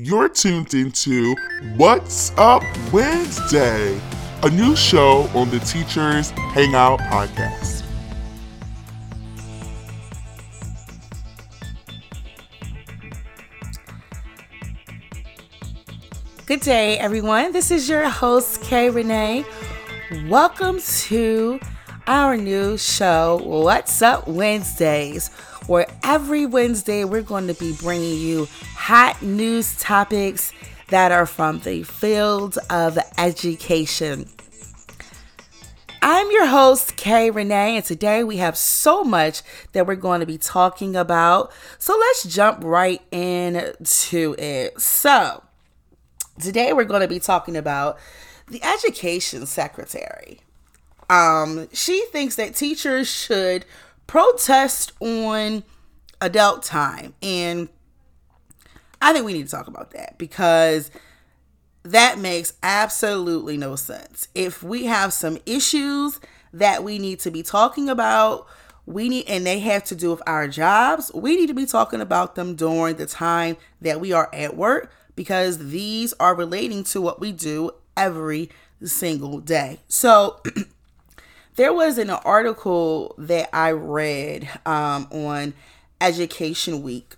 You're tuned into What's Up Wednesday, a new show on the Teachers Hangout podcast. Good day, everyone. This is your host, Kay Renee. Welcome to our new show, What's Up Wednesdays, where every Wednesday we're going to be bringing you hot news topics that are from the field of education. I'm your host, Kay Renee, and today we have so much that we're going to be talking about. So let's jump right into it. So, Today we're going to be talking about the education secretary. Um, she thinks that teachers should protest on adult time. And I think we need to talk about that because that makes absolutely no sense. If we have some issues that we need to be talking about, we need and they have to do with our jobs, we need to be talking about them during the time that we are at work because these are relating to what we do every single day. So, there was an article that I read um, on Education Week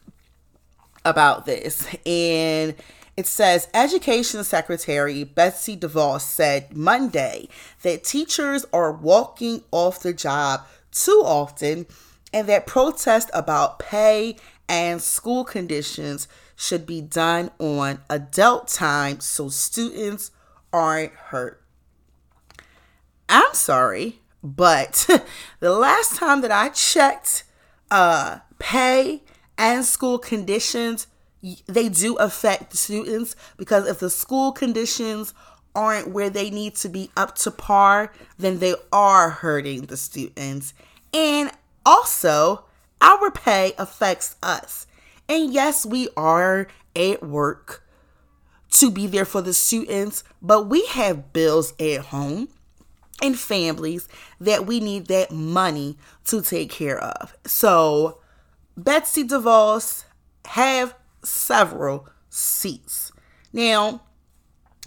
about this, and it says Education Secretary Betsy DeVos said Monday that teachers are walking off the job too often and that protests about pay and school conditions should be done on adult time so students aren't hurt. I'm sorry, but the last time that I checked uh, pay and school conditions, they do affect the students because if the school conditions aren't where they need to be up to par, then they are hurting the students. And also, our pay affects us. And yes, we are at work to be there for the students, but we have bills at home and families that we need that money to take care of. So, Betsy DeVos have several seats. Now,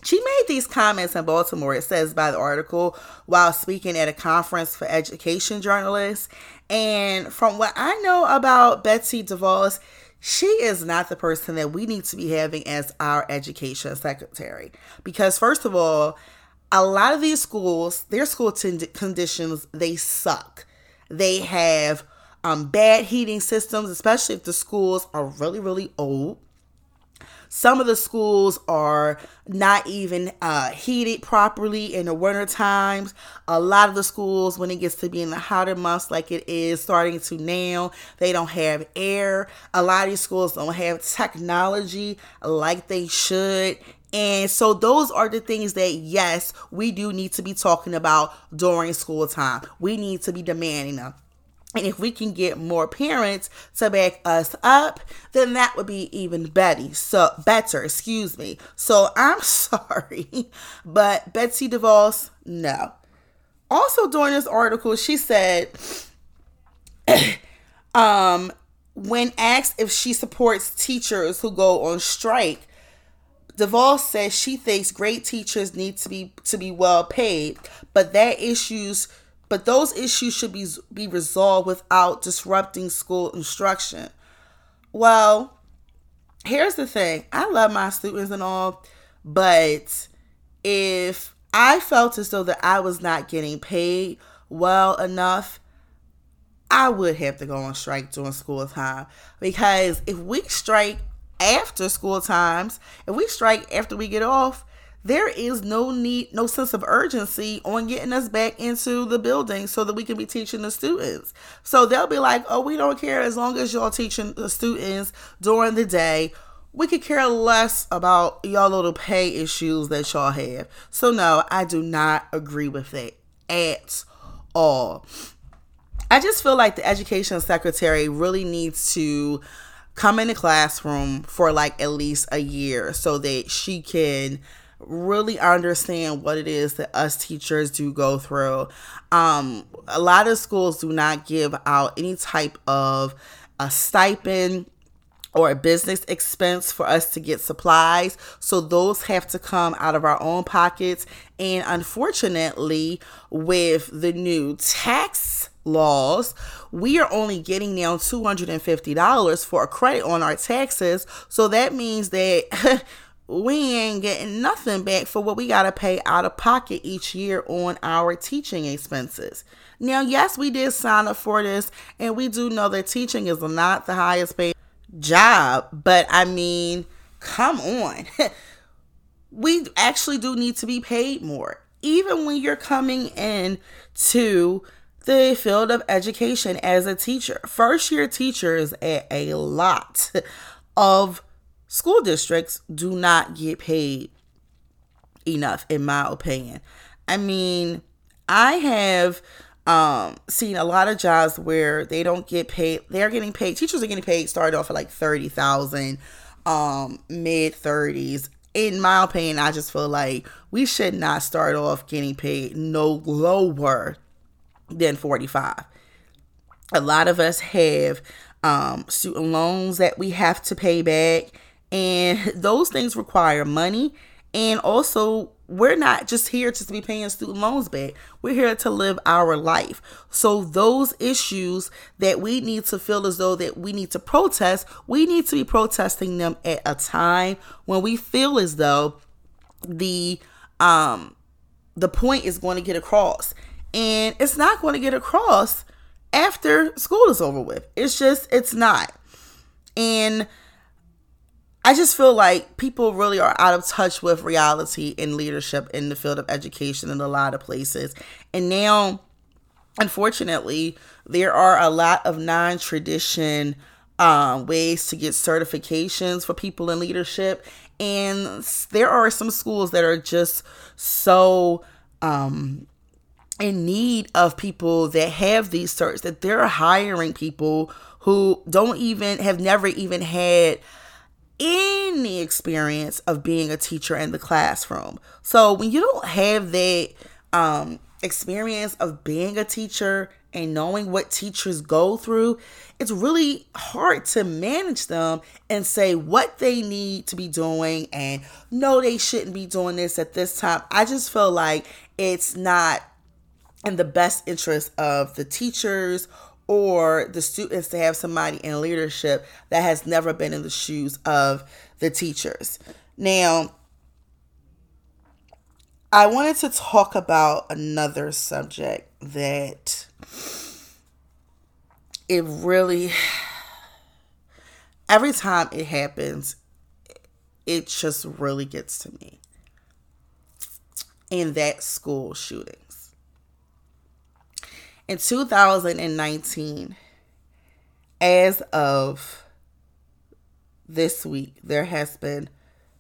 she made these comments in Baltimore, it says by the article, while speaking at a conference for education journalists. And from what I know about Betsy DeVos, she is not the person that we need to be having as our education secretary. Because, first of all, a lot of these schools, their school t- conditions, they suck. They have um, bad heating systems, especially if the schools are really, really old. Some of the schools are not even uh, heated properly in the winter times. A lot of the schools, when it gets to be in the hotter months, like it is starting to now, they don't have air. A lot of these schools don't have technology like they should. And so those are the things that yes, we do need to be talking about during school time. We need to be demanding them. And if we can get more parents to back us up, then that would be even better. So better, excuse me. So I'm sorry, but Betsy DeVos, no. Also during this article, she said, um, when asked if she supports teachers who go on strike, DeVos says she thinks great teachers need to be to be well paid, but that issues but those issues should be be resolved without disrupting school instruction. Well, here's the thing. I love my students and all, but if I felt as though that I was not getting paid well enough, I would have to go on strike during school time because if we strike after school times, if we strike after we get off, there is no need, no sense of urgency on getting us back into the building so that we can be teaching the students. So they'll be like, oh, we don't care as long as y'all teaching the students during the day. We could care less about y'all little pay issues that y'all have. So no, I do not agree with that at all. I just feel like the education secretary really needs to come in the classroom for like at least a year so that she can really understand what it is that us teachers do go through. Um, a lot of schools do not give out any type of a stipend or a business expense for us to get supplies. So those have to come out of our own pockets. And unfortunately, with the new tax laws, we are only getting now $250 for a credit on our taxes. So that means that we ain't getting nothing back for what we got to pay out of pocket each year on our teaching expenses. Now, yes, we did sign up for this, and we do know that teaching is not the highest paid job, but I mean, come on. we actually do need to be paid more. Even when you're coming in to the field of education as a teacher. First year teachers at a lot of school districts do not get paid enough, in my opinion. I mean, I have um seen a lot of jobs where they don't get paid they're getting paid teachers are getting paid started off at like 30,000 um mid 30s in my opinion I just feel like we should not start off getting paid no lower than 45 a lot of us have um student loans that we have to pay back and those things require money and also we're not just here just to be paying student loans back. We're here to live our life. So those issues that we need to feel as though that we need to protest, we need to be protesting them at a time when we feel as though the um the point is going to get across. And it's not going to get across after school is over with. It's just it's not. And I just feel like people really are out of touch with reality in leadership in the field of education in a lot of places. And now, unfortunately, there are a lot of non tradition um, ways to get certifications for people in leadership. And there are some schools that are just so um, in need of people that have these certs that they're hiring people who don't even have never even had any experience of being a teacher in the classroom. So when you don't have that um, experience of being a teacher and knowing what teachers go through, it's really hard to manage them and say what they need to be doing and no, they shouldn't be doing this at this time. I just feel like it's not in the best interest of the teachers or the students to have somebody in leadership that has never been in the shoes of the teachers. Now, I wanted to talk about another subject that it really, every time it happens, it just really gets to me. And that school shooting in 2019, as of this week, there has been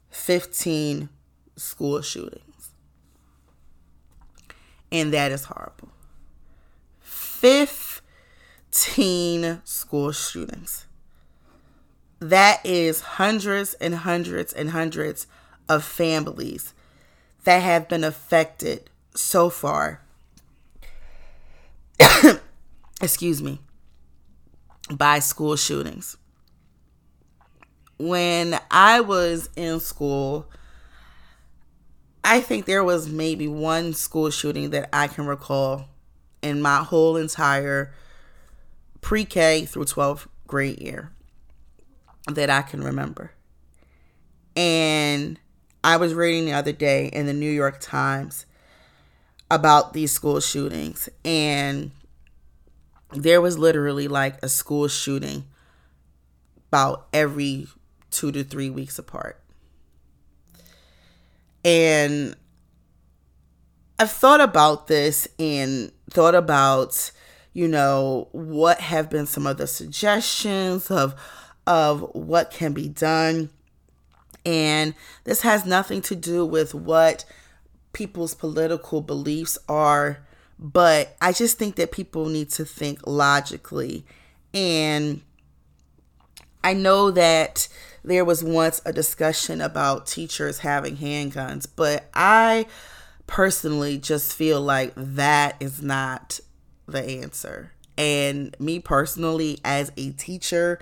15 school shootings. And that is horrible. 15 school shootings. That is hundreds and hundreds and hundreds of families that have been affected so far excuse me, by school shootings. When I was in school, I think there was maybe one school shooting that I can recall in my whole entire pre K through 12th grade year that I can remember. And I was reading the other day in the New York Times about these school shootings and there was literally like a school shooting about every 2 to 3 weeks apart. And I've thought about this and thought about you know what have been some of the suggestions of of what can be done and this has nothing to do with what people's political beliefs are, but I just think that people need to think logically. And I know that there was once a discussion about teachers having handguns, but I personally just feel like that is not the answer. And me personally, as a teacher,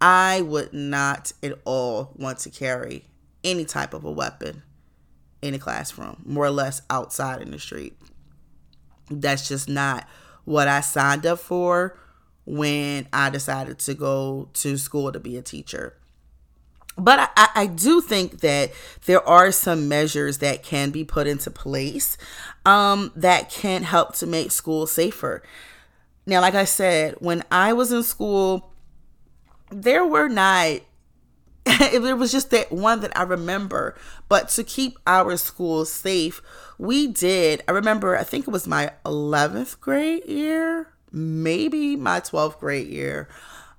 I would not at all want to carry any type of a weapon in a classroom, more or less outside in the street. That's just not what I signed up for when I decided to go to school to be a teacher. But I, I, do think that there are some measures that can be put into place um, that can help to make school safer. Now, like I said, when I was in school, there were not it was just that one that I remember. But to keep our schools safe, we did. I remember, I think it was my 11th grade year, maybe my 12th grade year.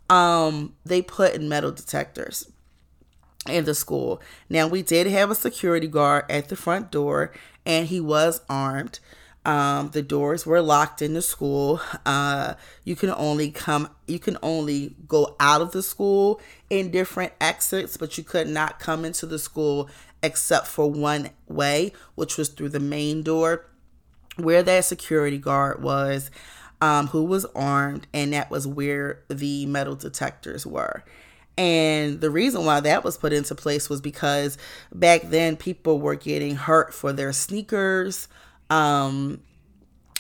Um, they put in metal detectors in the school. Now, we did have a security guard at the front door, and he was armed. Um, the doors were locked in the school. Uh, you can only come, you can only go out of the school in different exits, but you could not come into the school except for one way, which was through the main door, where that security guard was, um, who was armed, and that was where the metal detectors were. And the reason why that was put into place was because back then people were getting hurt for their sneakers. Um,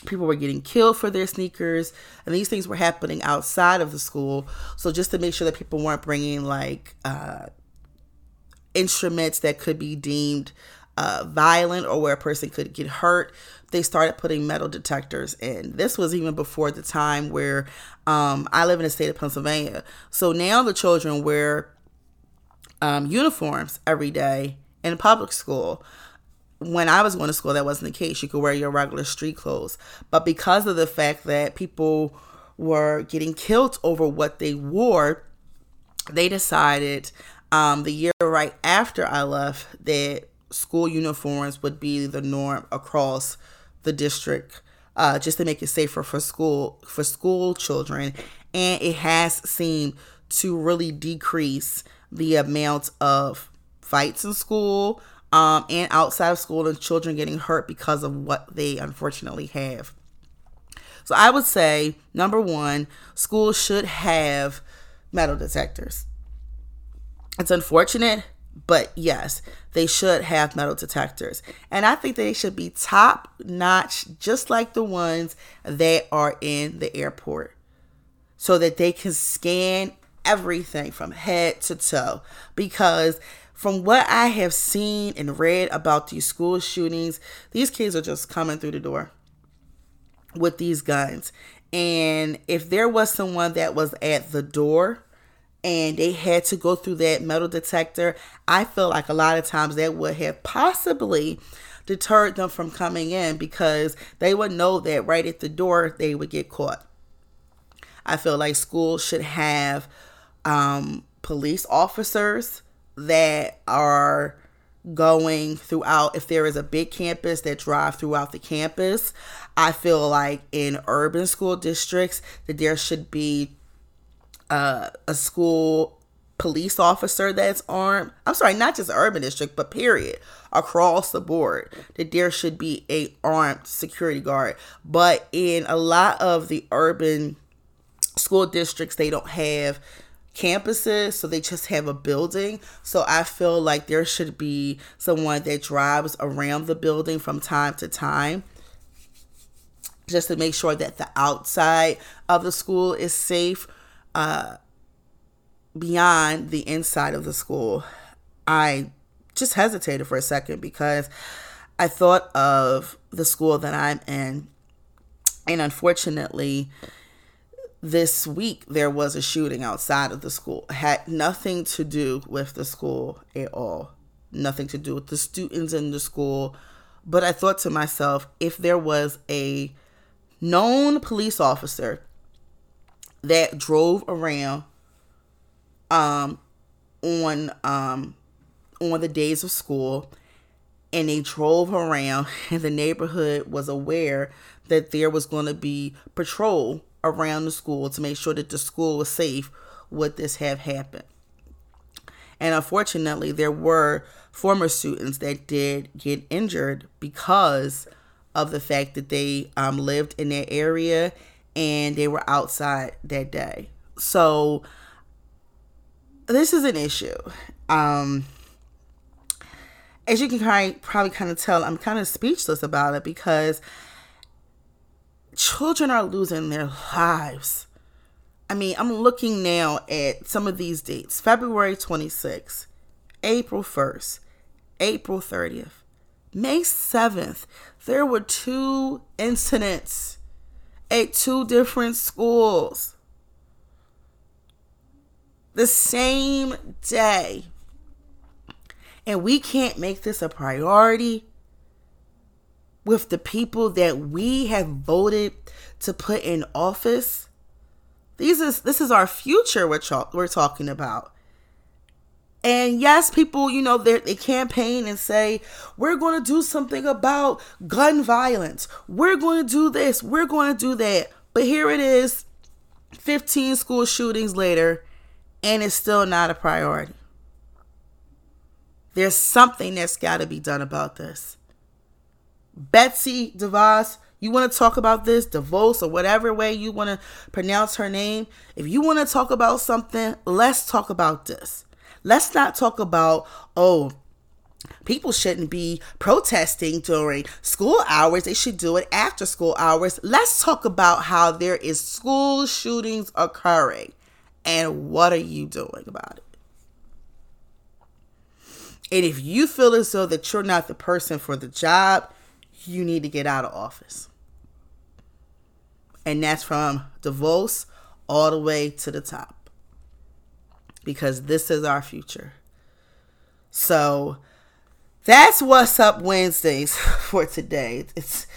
people were getting killed for their sneakers, and these things were happening outside of the school. So just to make sure that people weren't bringing like uh, instruments that could be deemed uh, violent or where a person could get hurt, they started putting metal detectors in. This was even before the time where um, I live in the state of Pennsylvania. So now the children wear um, uniforms every day in public school when I was going to school, that wasn't the case. You could wear your regular street clothes. But because of the fact that people were getting killed over what they wore, they decided um, the year right after I left that school uniforms would be the norm across the district, uh, just to make it safer for school for school children. And it has seemed to really decrease the amount of fights in school um, and outside of school and children getting hurt because of what they unfortunately have. So I would say number one, schools should have metal detectors. It's unfortunate, but yes, they should have metal detectors. And I think they should be top notch, just like the ones that are in the airport, so that they can scan everything from head to toe. Because from what I have seen and read about these school shootings, these kids are just coming through the door with these guns. And if there was someone that was at the door and they had to go through that metal detector, I feel like a lot of times that would have possibly deterred them from coming in because they would know that right at the door they would get caught. I feel like schools should have um, police officers that are going throughout if there is a big campus that drive throughout the campus i feel like in urban school districts that there should be uh, a school police officer that's armed. I'm sorry not just urban district but period across the board that there should be a armed security guard. But in a lot of the urban school districts they don't have campuses, so they just have a building. So I feel like there should be someone that drives around the building from time to time just to make sure that the outside of the school is safe uh, beyond the inside of the school. I just hesitated for a second because I thought of the school that I'm in. And unfortunately, this week there was a shooting outside of the school. It had nothing to do with the school at all. Nothing to do with the students in the school. But I thought to myself, if there was a known police officer that drove around um on um on the days of school and they drove around and the neighborhood was aware that there was going to be patrol around the school to make sure that the school was safe would this have happened. And unfortunately, there were former students that did get injured because of the fact that they um, lived in that area and they were outside that day. So this is an issue. Um, as you can kind probably kind of tell, I'm kind of speechless about it because children are losing their lives. I mean, I'm looking now at some of these dates February 26th, April 1st, April 30th, May 7th. There were two incidents at two different schools the same day. And we can't make this a priority with the people that we have voted to put in office. These is this is our future we're, we're talking about. And yes, people, you know, they campaign and say, we're going to do something about gun violence. We're going to do this. We're going to do that. But here it is, 15 school shootings later, and it's still not a priority. There's something that's got to be done about this. Betsy DeVos, you want to talk about this, DeVos, or whatever way you want to pronounce her name. If you want to talk about something, let's talk about this. Let's not talk about, oh, people shouldn't be protesting during school hours. They should do it after school hours. Let's talk about how there is school shootings occurring and what are you doing about it? And if you feel as though that you're not the person for the job, you need to get out of office. And that's from DeVos all the way to the top. Because this is our future. So that's what's up Wednesdays for today. It's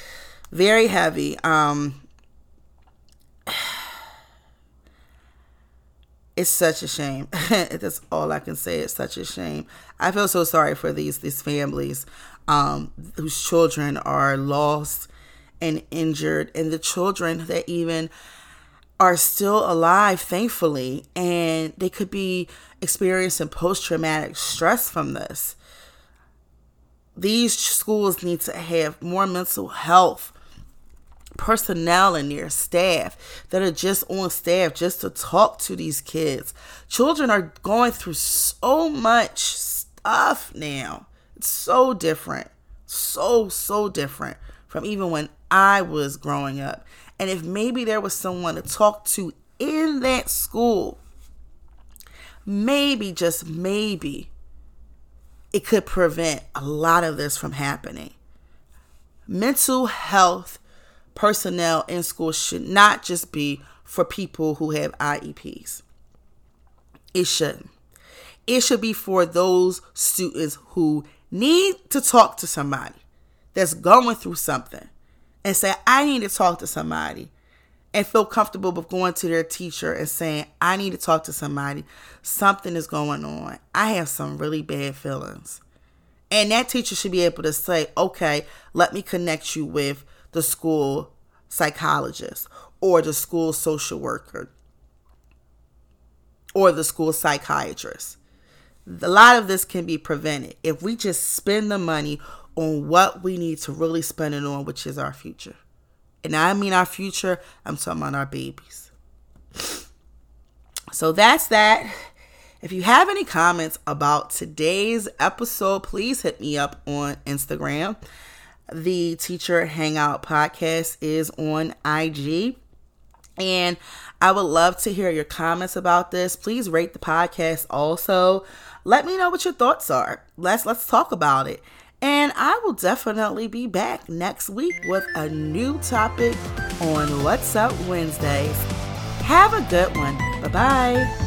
very heavy. Um it's such a shame. That's all I can say. It's such a shame. I feel so sorry for these these families um, whose children are lost and injured, and the children that even are still alive, thankfully, and they could be experiencing post traumatic stress from this. These schools need to have more mental health personnel in their staff that are just on staff just to talk to these kids. Children are going through so much stuff now. So different. So, so different from even when I was growing up. And if maybe there was someone to talk to in that school, maybe, just maybe, it could prevent a lot of this from happening. Mental health personnel in school should not just be for people who have IEPs. It shouldn't. It should be for those students who need to talk to somebody that's going through something and say, I need to talk to somebody and feel comfortable with going to their teacher and saying, I need to talk to somebody. Something is going on. I have some really bad feelings. And that teacher should be able to say, okay, let me connect you with the school psychologist or the school social worker or the school psychiatrist. A lot of this can be prevented if we just spend the money on what we need to really spend it on, which is our future. And I mean our future, I'm talking about our babies. So that's that. If you have any comments about today's episode, please hit me up on Instagram the Teacher Hangout podcast is on IG. And I would love to hear your comments about this. Please rate the podcast also. Let me know what your thoughts are. Let's let's talk about it. And I will definitely be back next week with a new topic on What's Up Wednesdays. Have a good one. Bye-bye.